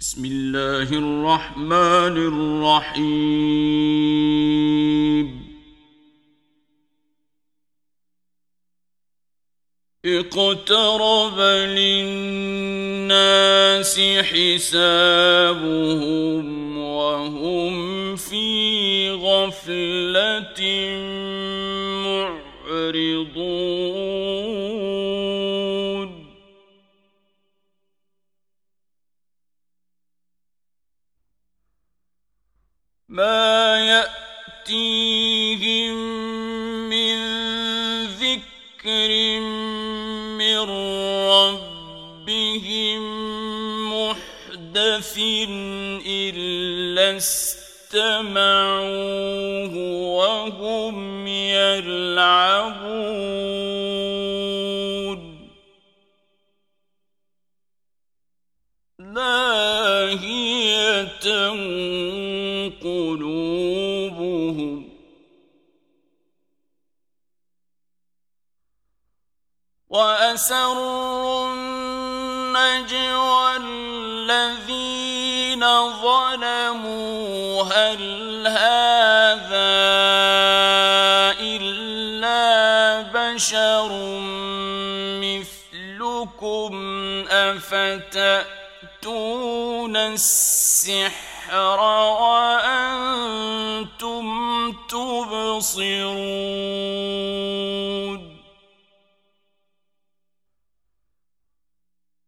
بسم الله الرحمن الرحيم. اقترب للناس حسابهم وهم في غفلة محدث الا استمعوه وهم يلعبون. لاهيه قلوبهم. واسروا النجوى الذين ظلموا هل هذا إلا بشر مثلكم أفتأتون السحر وأنتم تبصرون؟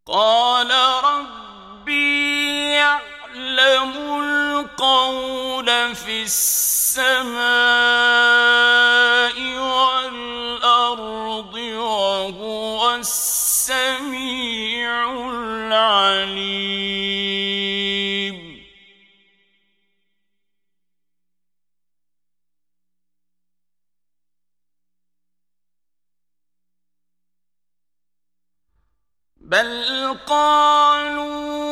قال يعلم القول في السماء والأرض وهو السميع العليم. بل قالوا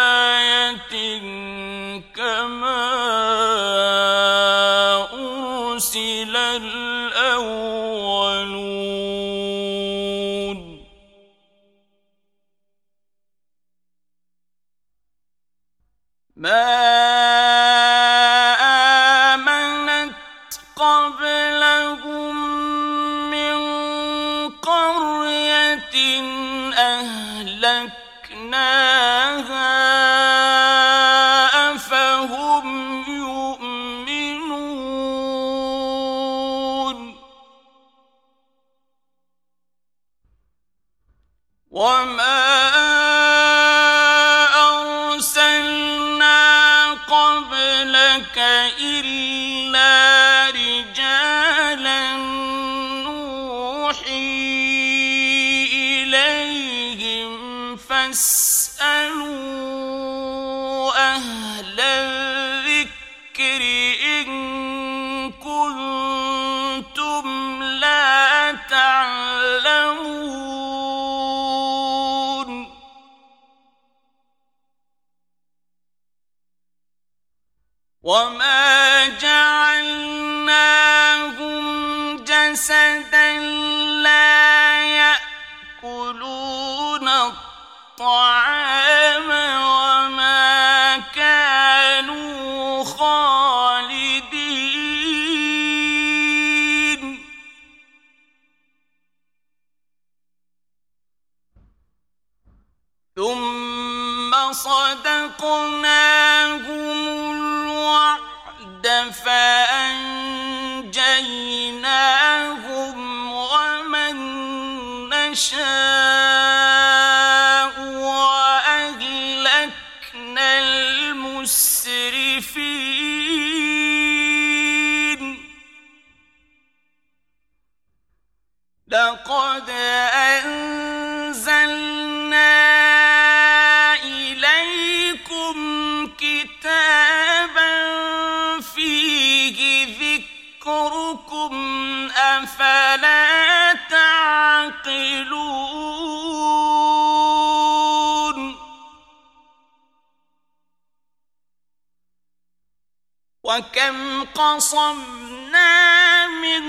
وكم قصمنا من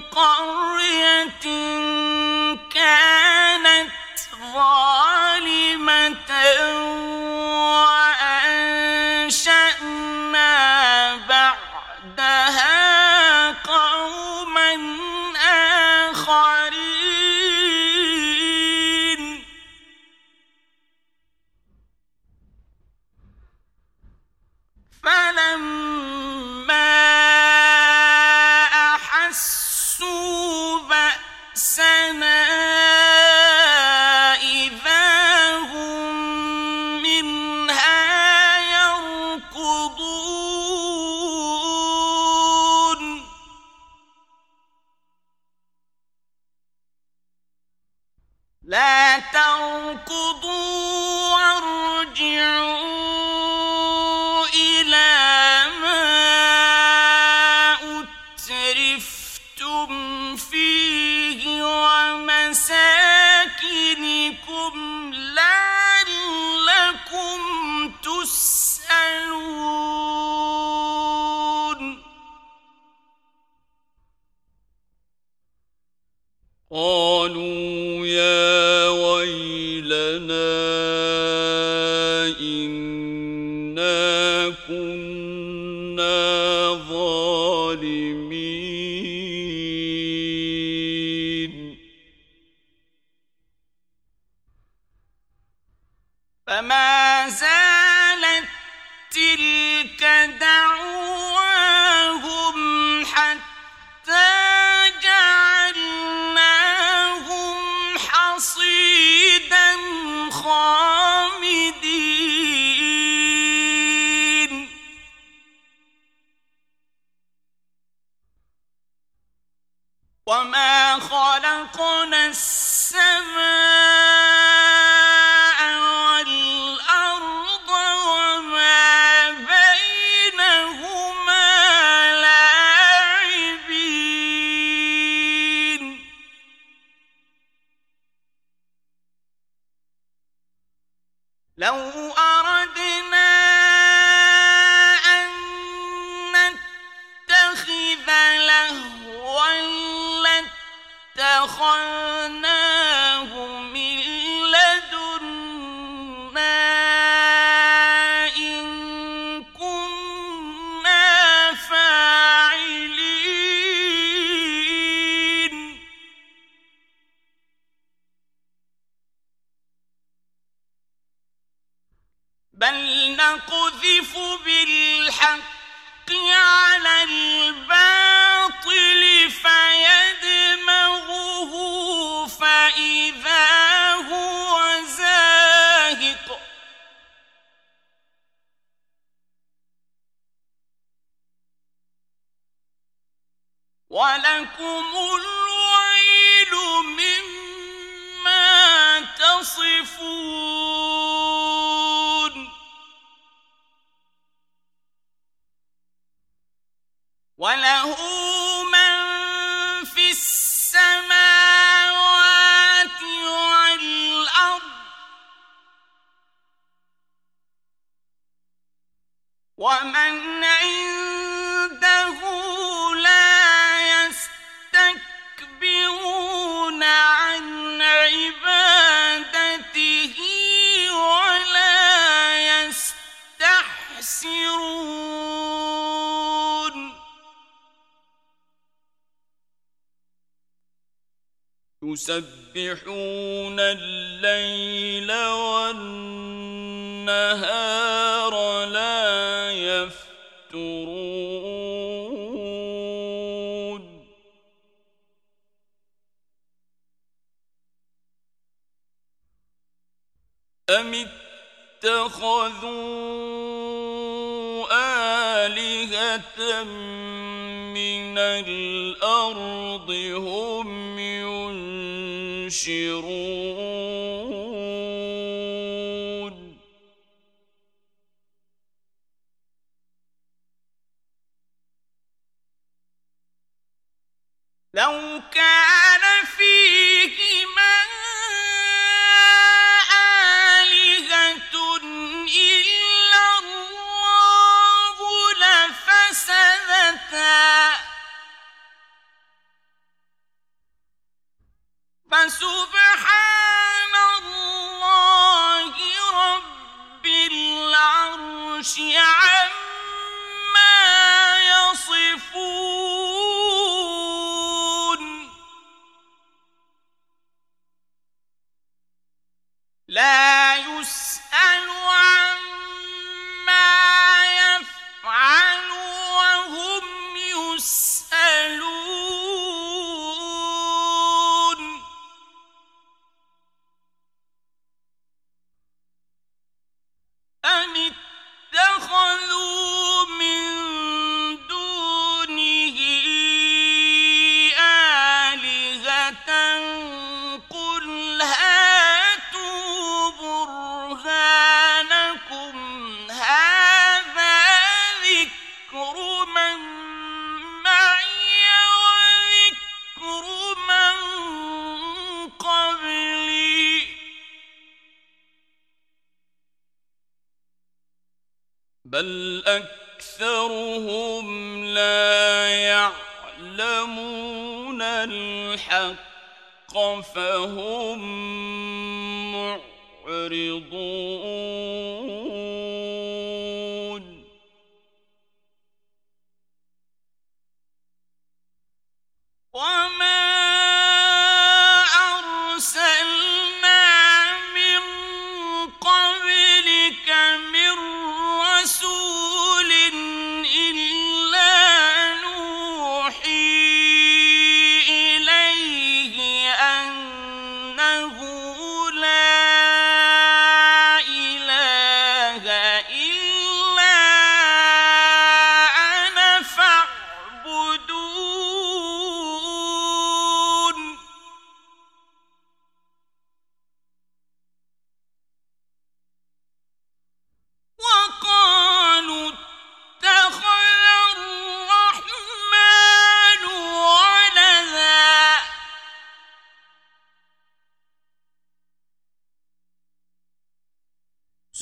قرية كانت وما خلقنا يسبحون الليل والنهار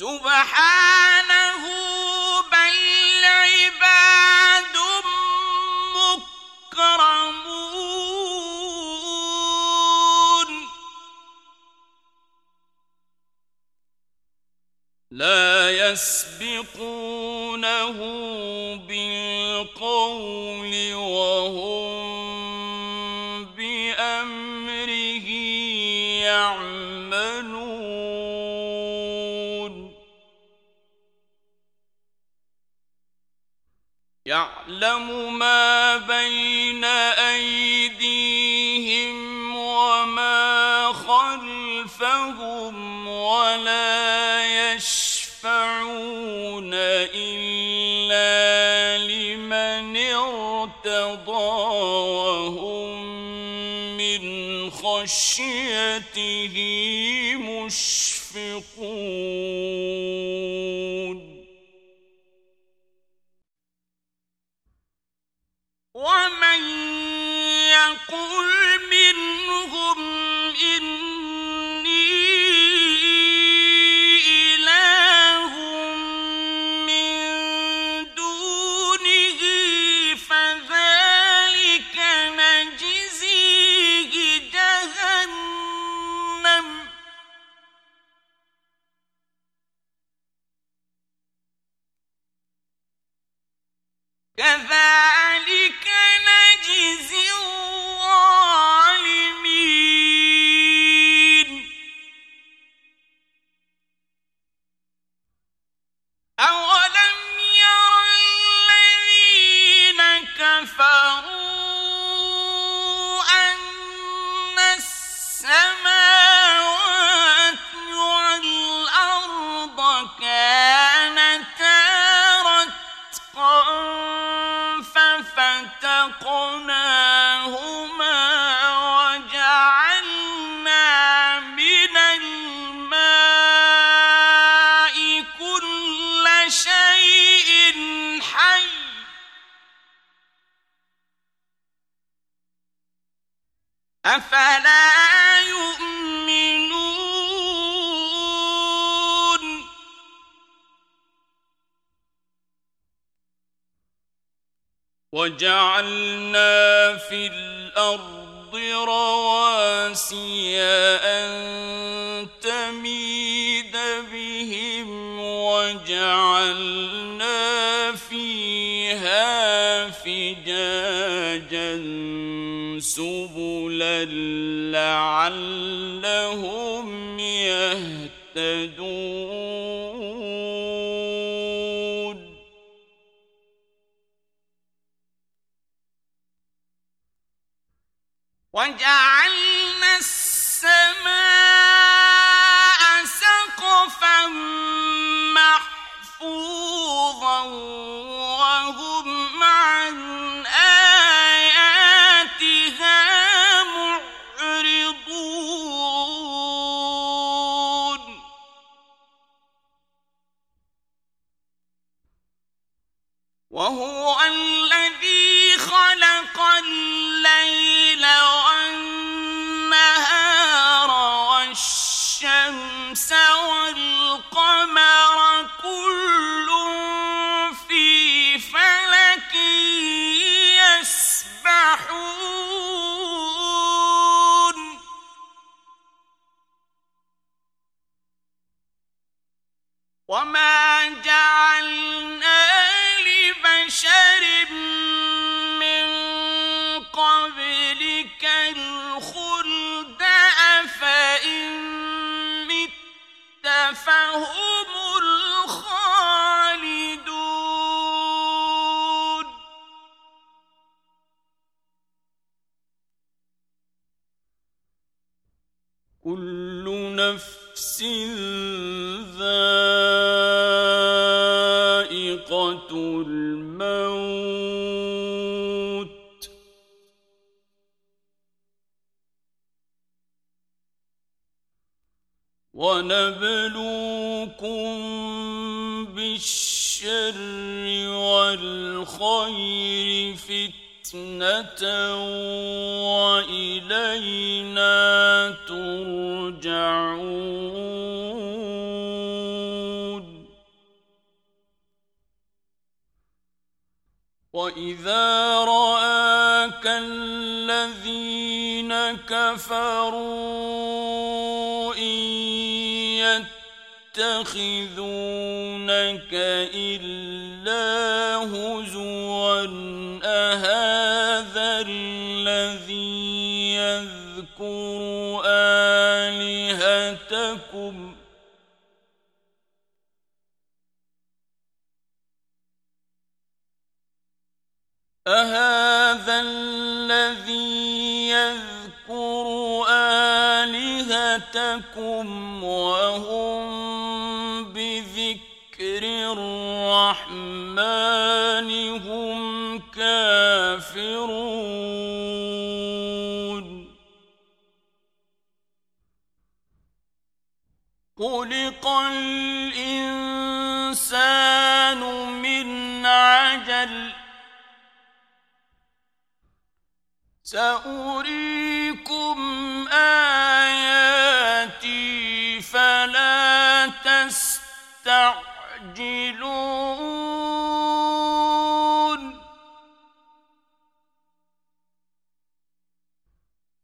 سبحانه بل عباد مكرمون. لا يسبقونه يعلم ما بين أيديهم وما خلفهم ولا يشفعون إلا لمن ارتضى وهم من خشيته مشفقون. وهو الذي فتنة وإلينا ترجعون. وإذا رآك الذين كفروا يتخذونك إلا هزوا. أهذا يذكر آلهتكم. أهذا الذي يذكر آلهتكم وهم الرحمن؟ الإنسان من عجل. سأريكم آياتي فلا تستعجلون.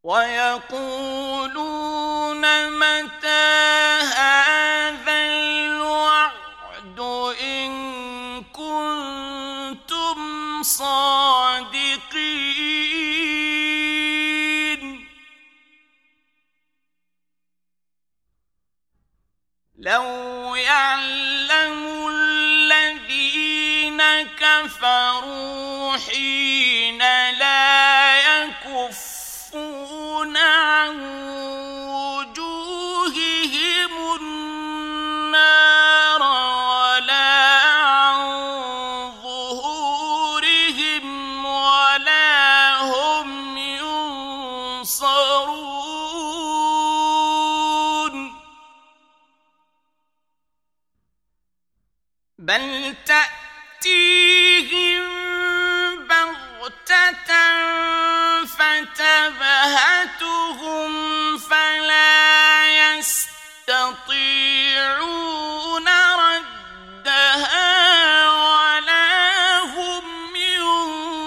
ويقولون بل تأتيهم بغتة فتبهتهم فلا يستطيعون ردها ولا هم ينظرون.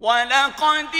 ولقد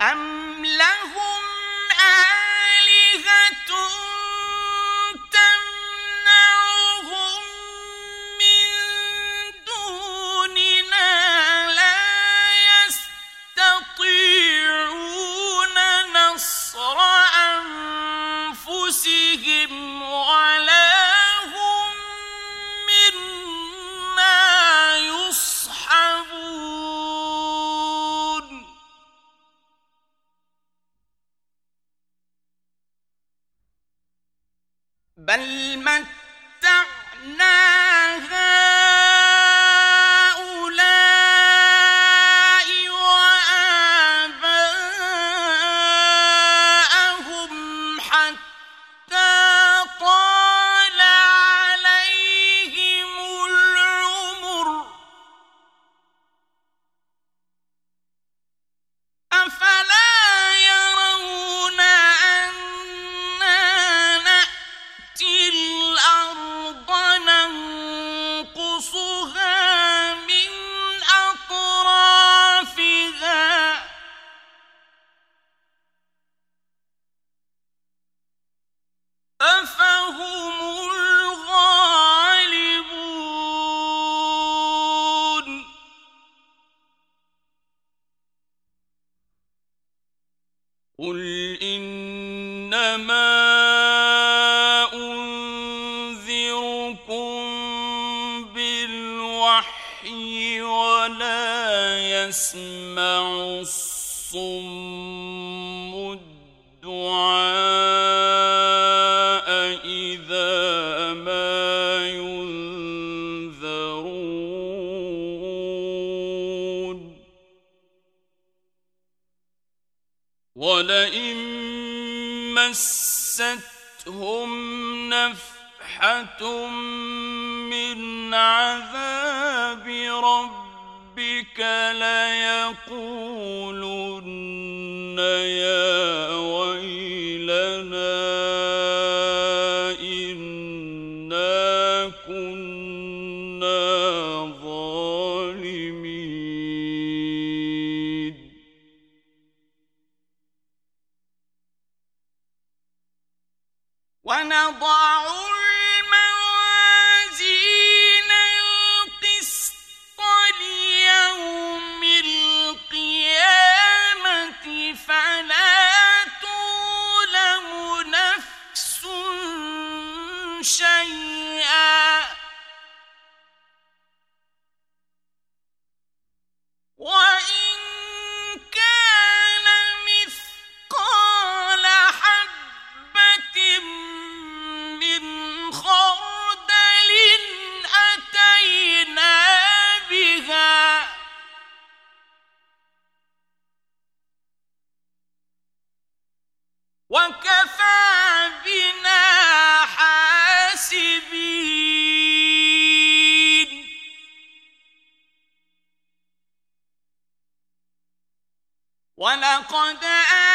أم ولا يسمع الصم الدعاء إذا ما ينذرون. ولئن مستهم نفحة عذاب ربك ليقولن يا ويلنا إنا كنا ظالمين. ونضع ولقد آه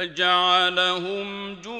فجعلهم جذاذا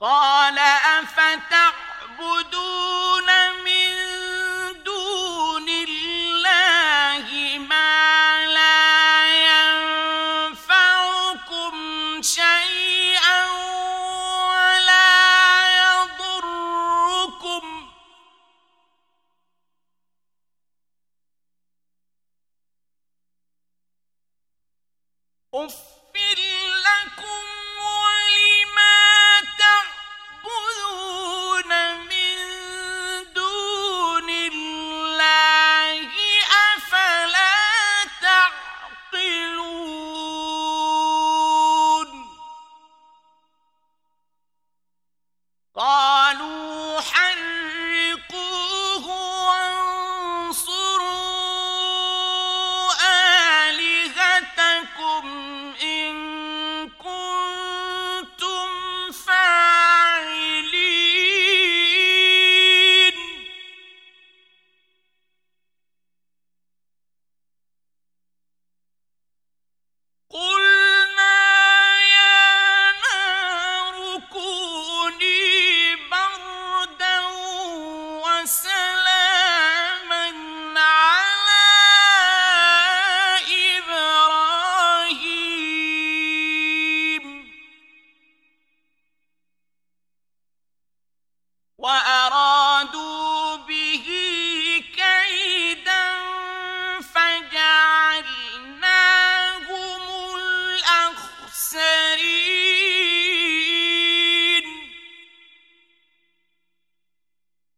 قال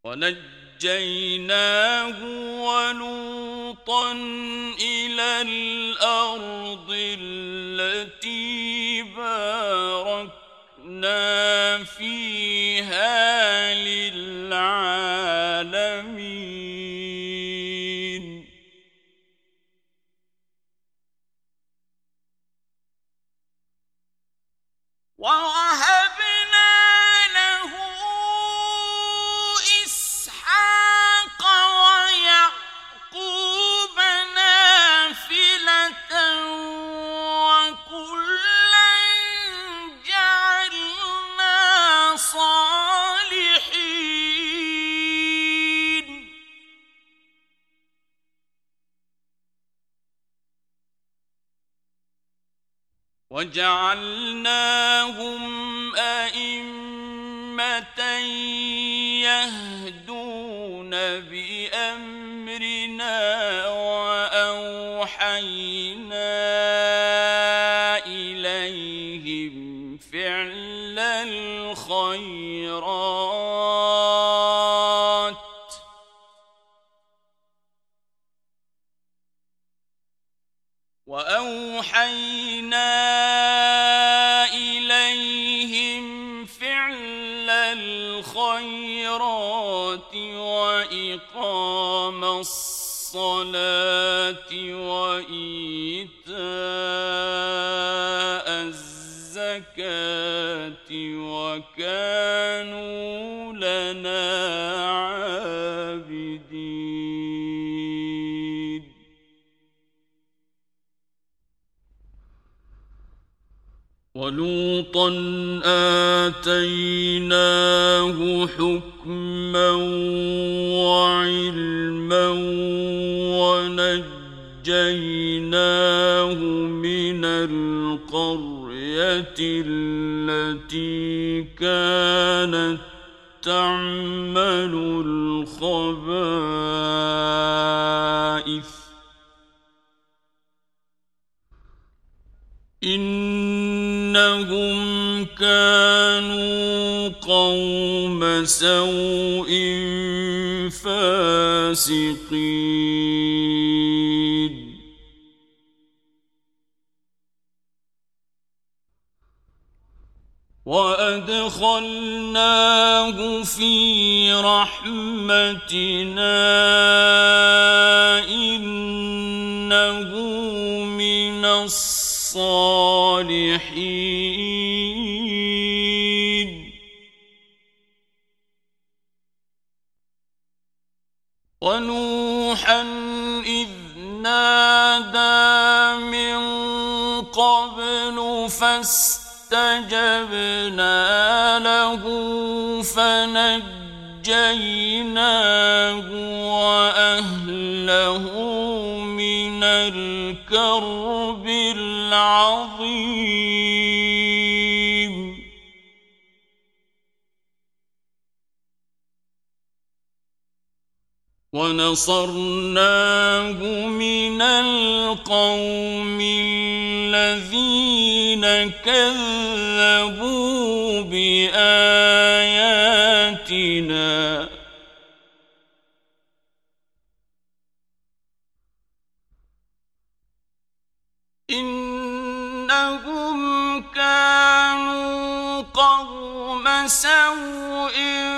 ونجيناه ولوطا إلى الأرض التي باركنا فيها. وجعلناهم أئمة يهدون بأمرنا وأوحينا وإقام الصلاة وإيتاء الزكاة وكانوا لنا عابدين. ولوطا آتيناه حكما ونجيناه من القرية التي كانت تعمل الخبائث. إنهم كانوا قوم سوء فاسقين. وأدخلناه في رحمتنا إنه من الصالحين. ونوحا إذ نادى من قبل فاستقام فاستجبنا له فنجيناه وأهله من الكرب العظيم. ونصرناه من القوم الذين كذبوا بآياتنا. إنهم كانوا قوم سوء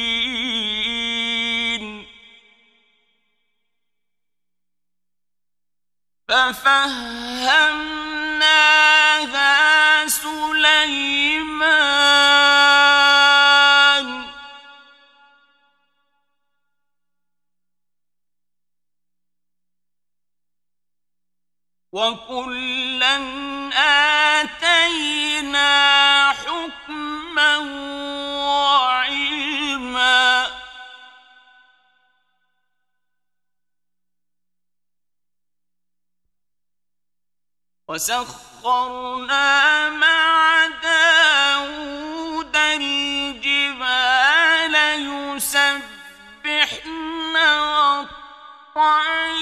ففهمناها سليمان. وكلا آتينا حكما وسخرنا مع داود الجبال يسبحن والطير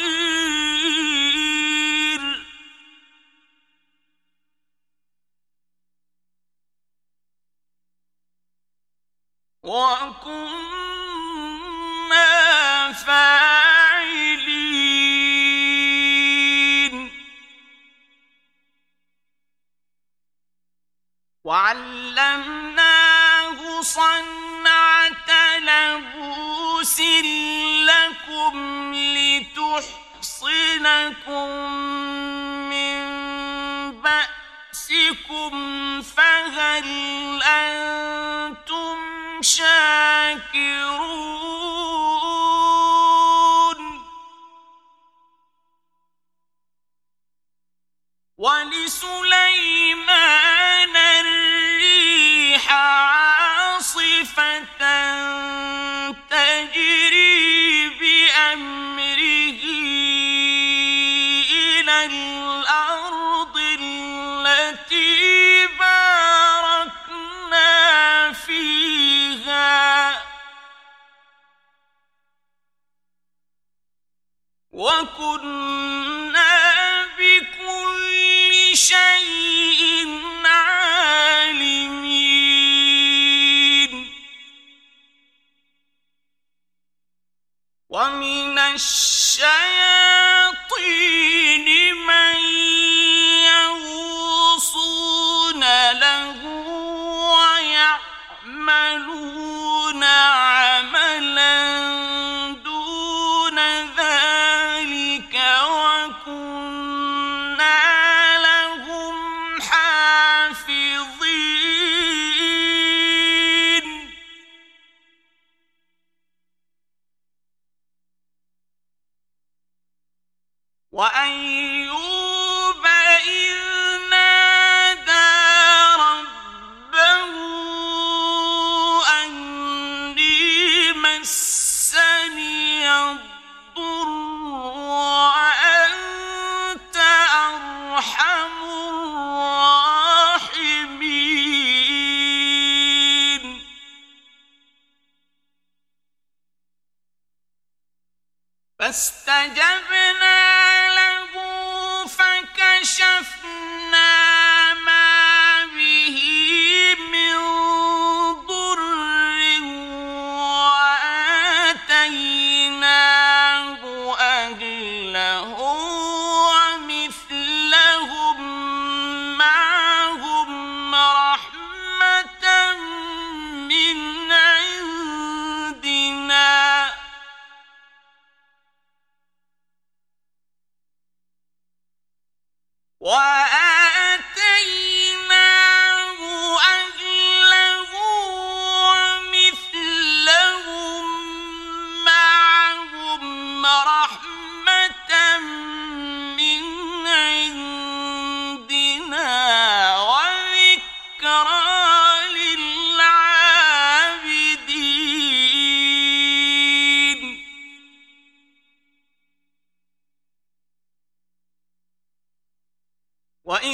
تَعْمَلُونَ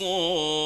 الصالحين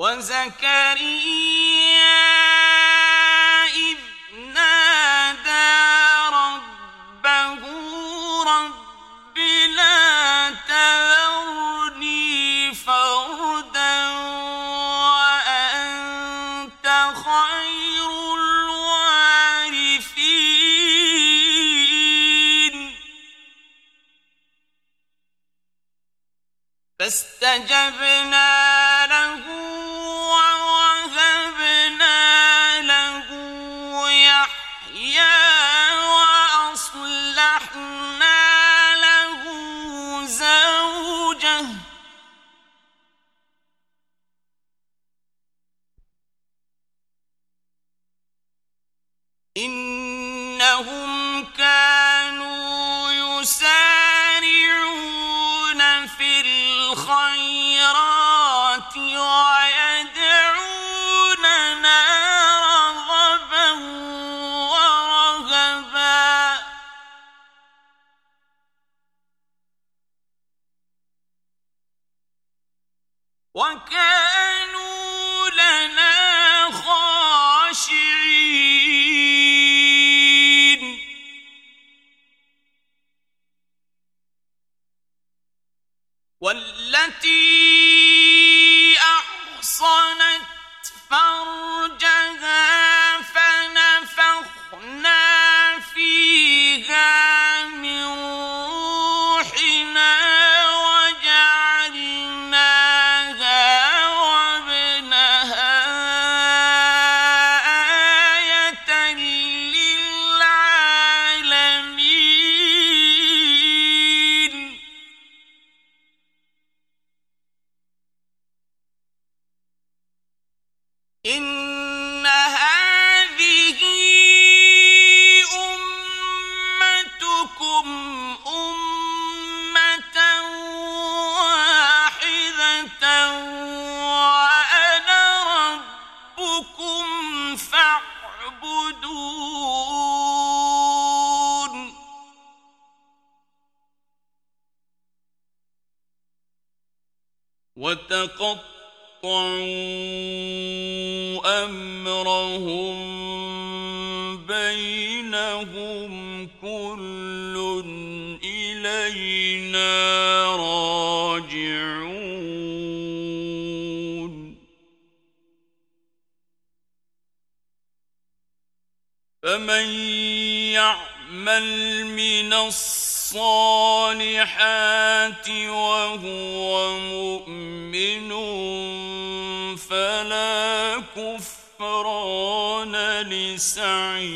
وزكريا إذ نادى ربه رب لا فردا وأنت خير الوارثين. فاستجبنا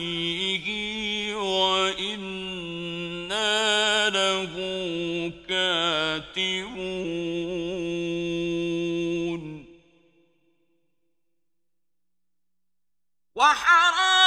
عليه وإنا له كاتبون. وحرام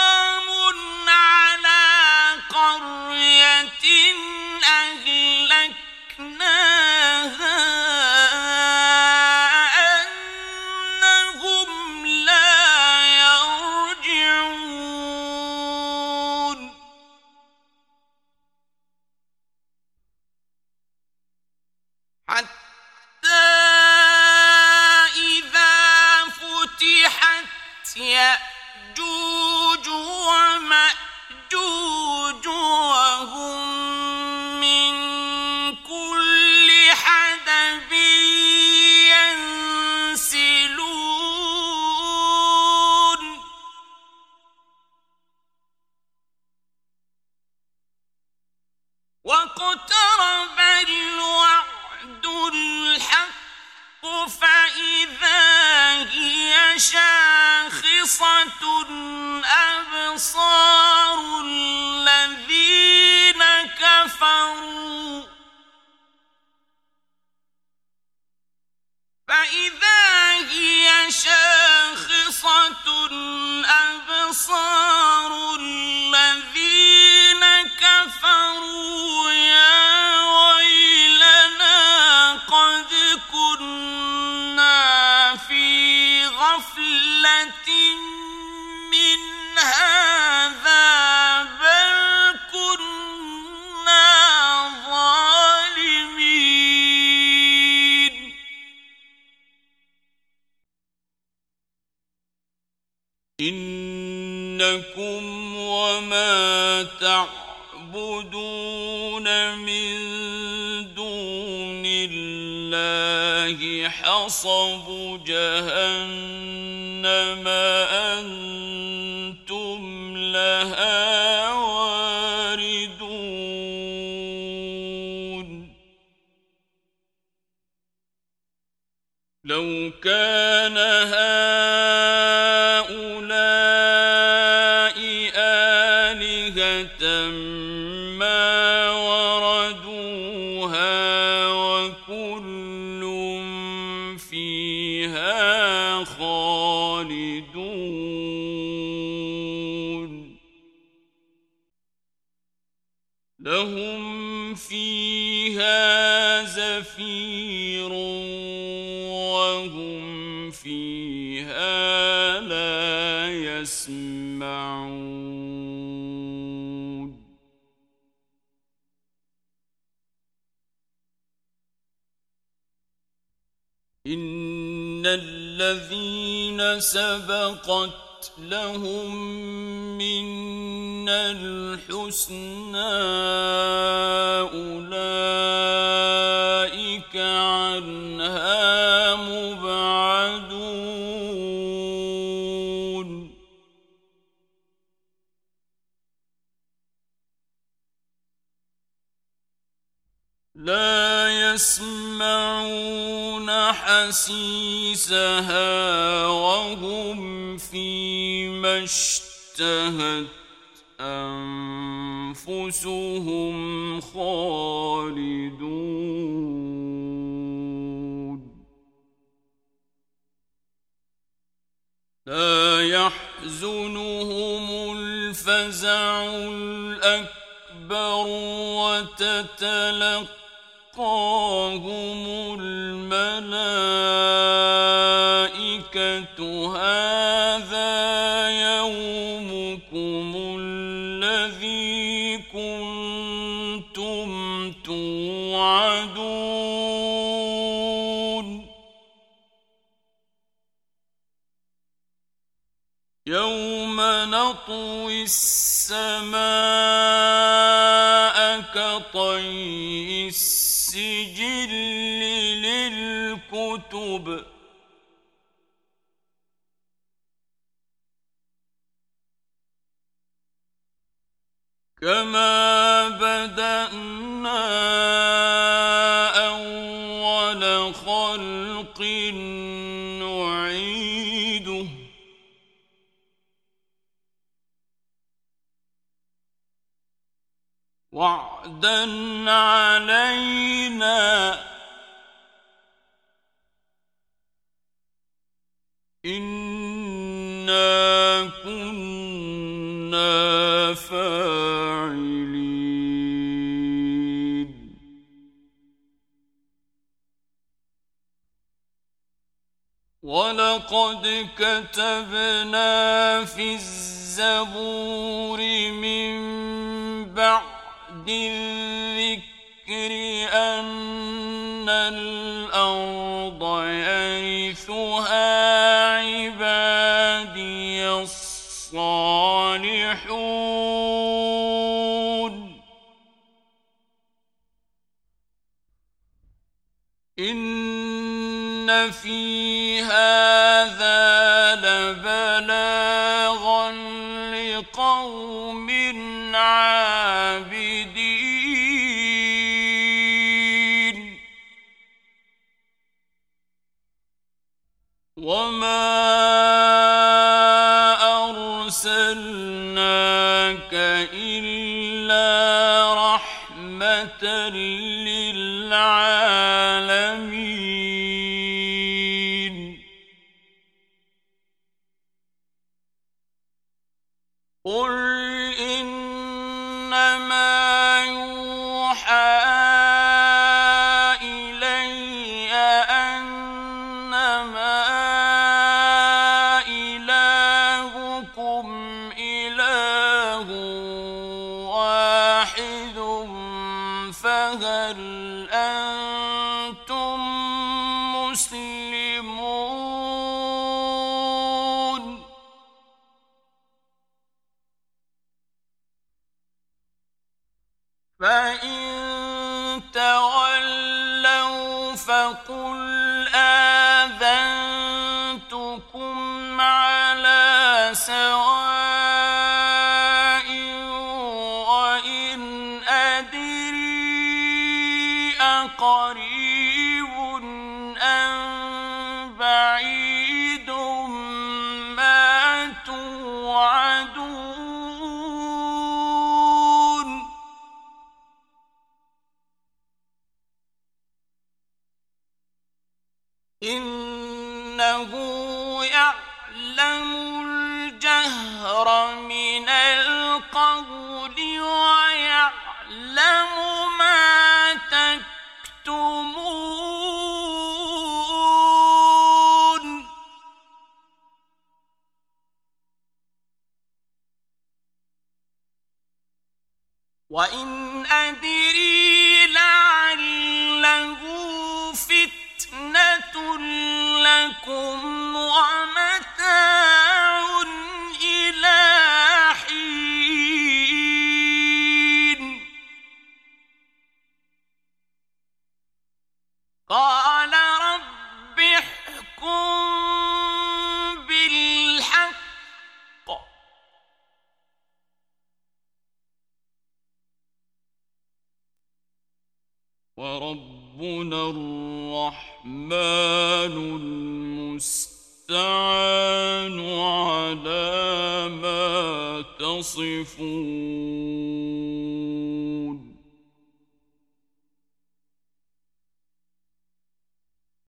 لكم وما تعبدون من دون الله حصب جهنم أنتم سبقت لهم من الحسنى أولئك لا يسمعون حسيسها وهم فيما اشتهت أنفسهم خالدون. لا يحزنهم الفزع الأكبر وتتلقى تلقاهم الملائكة هذا يومكم الذي كنتم توعدون يوم نطوي السماء السجل للكتب. كما بدأنا أول خلق وعدا علينا. إنا كنا فاعلين. ولقد كتبنا في الزبور من بعد الذكر أن الأرض يرثها عبادي الصالحون. إن في فقل آذنتكم لكم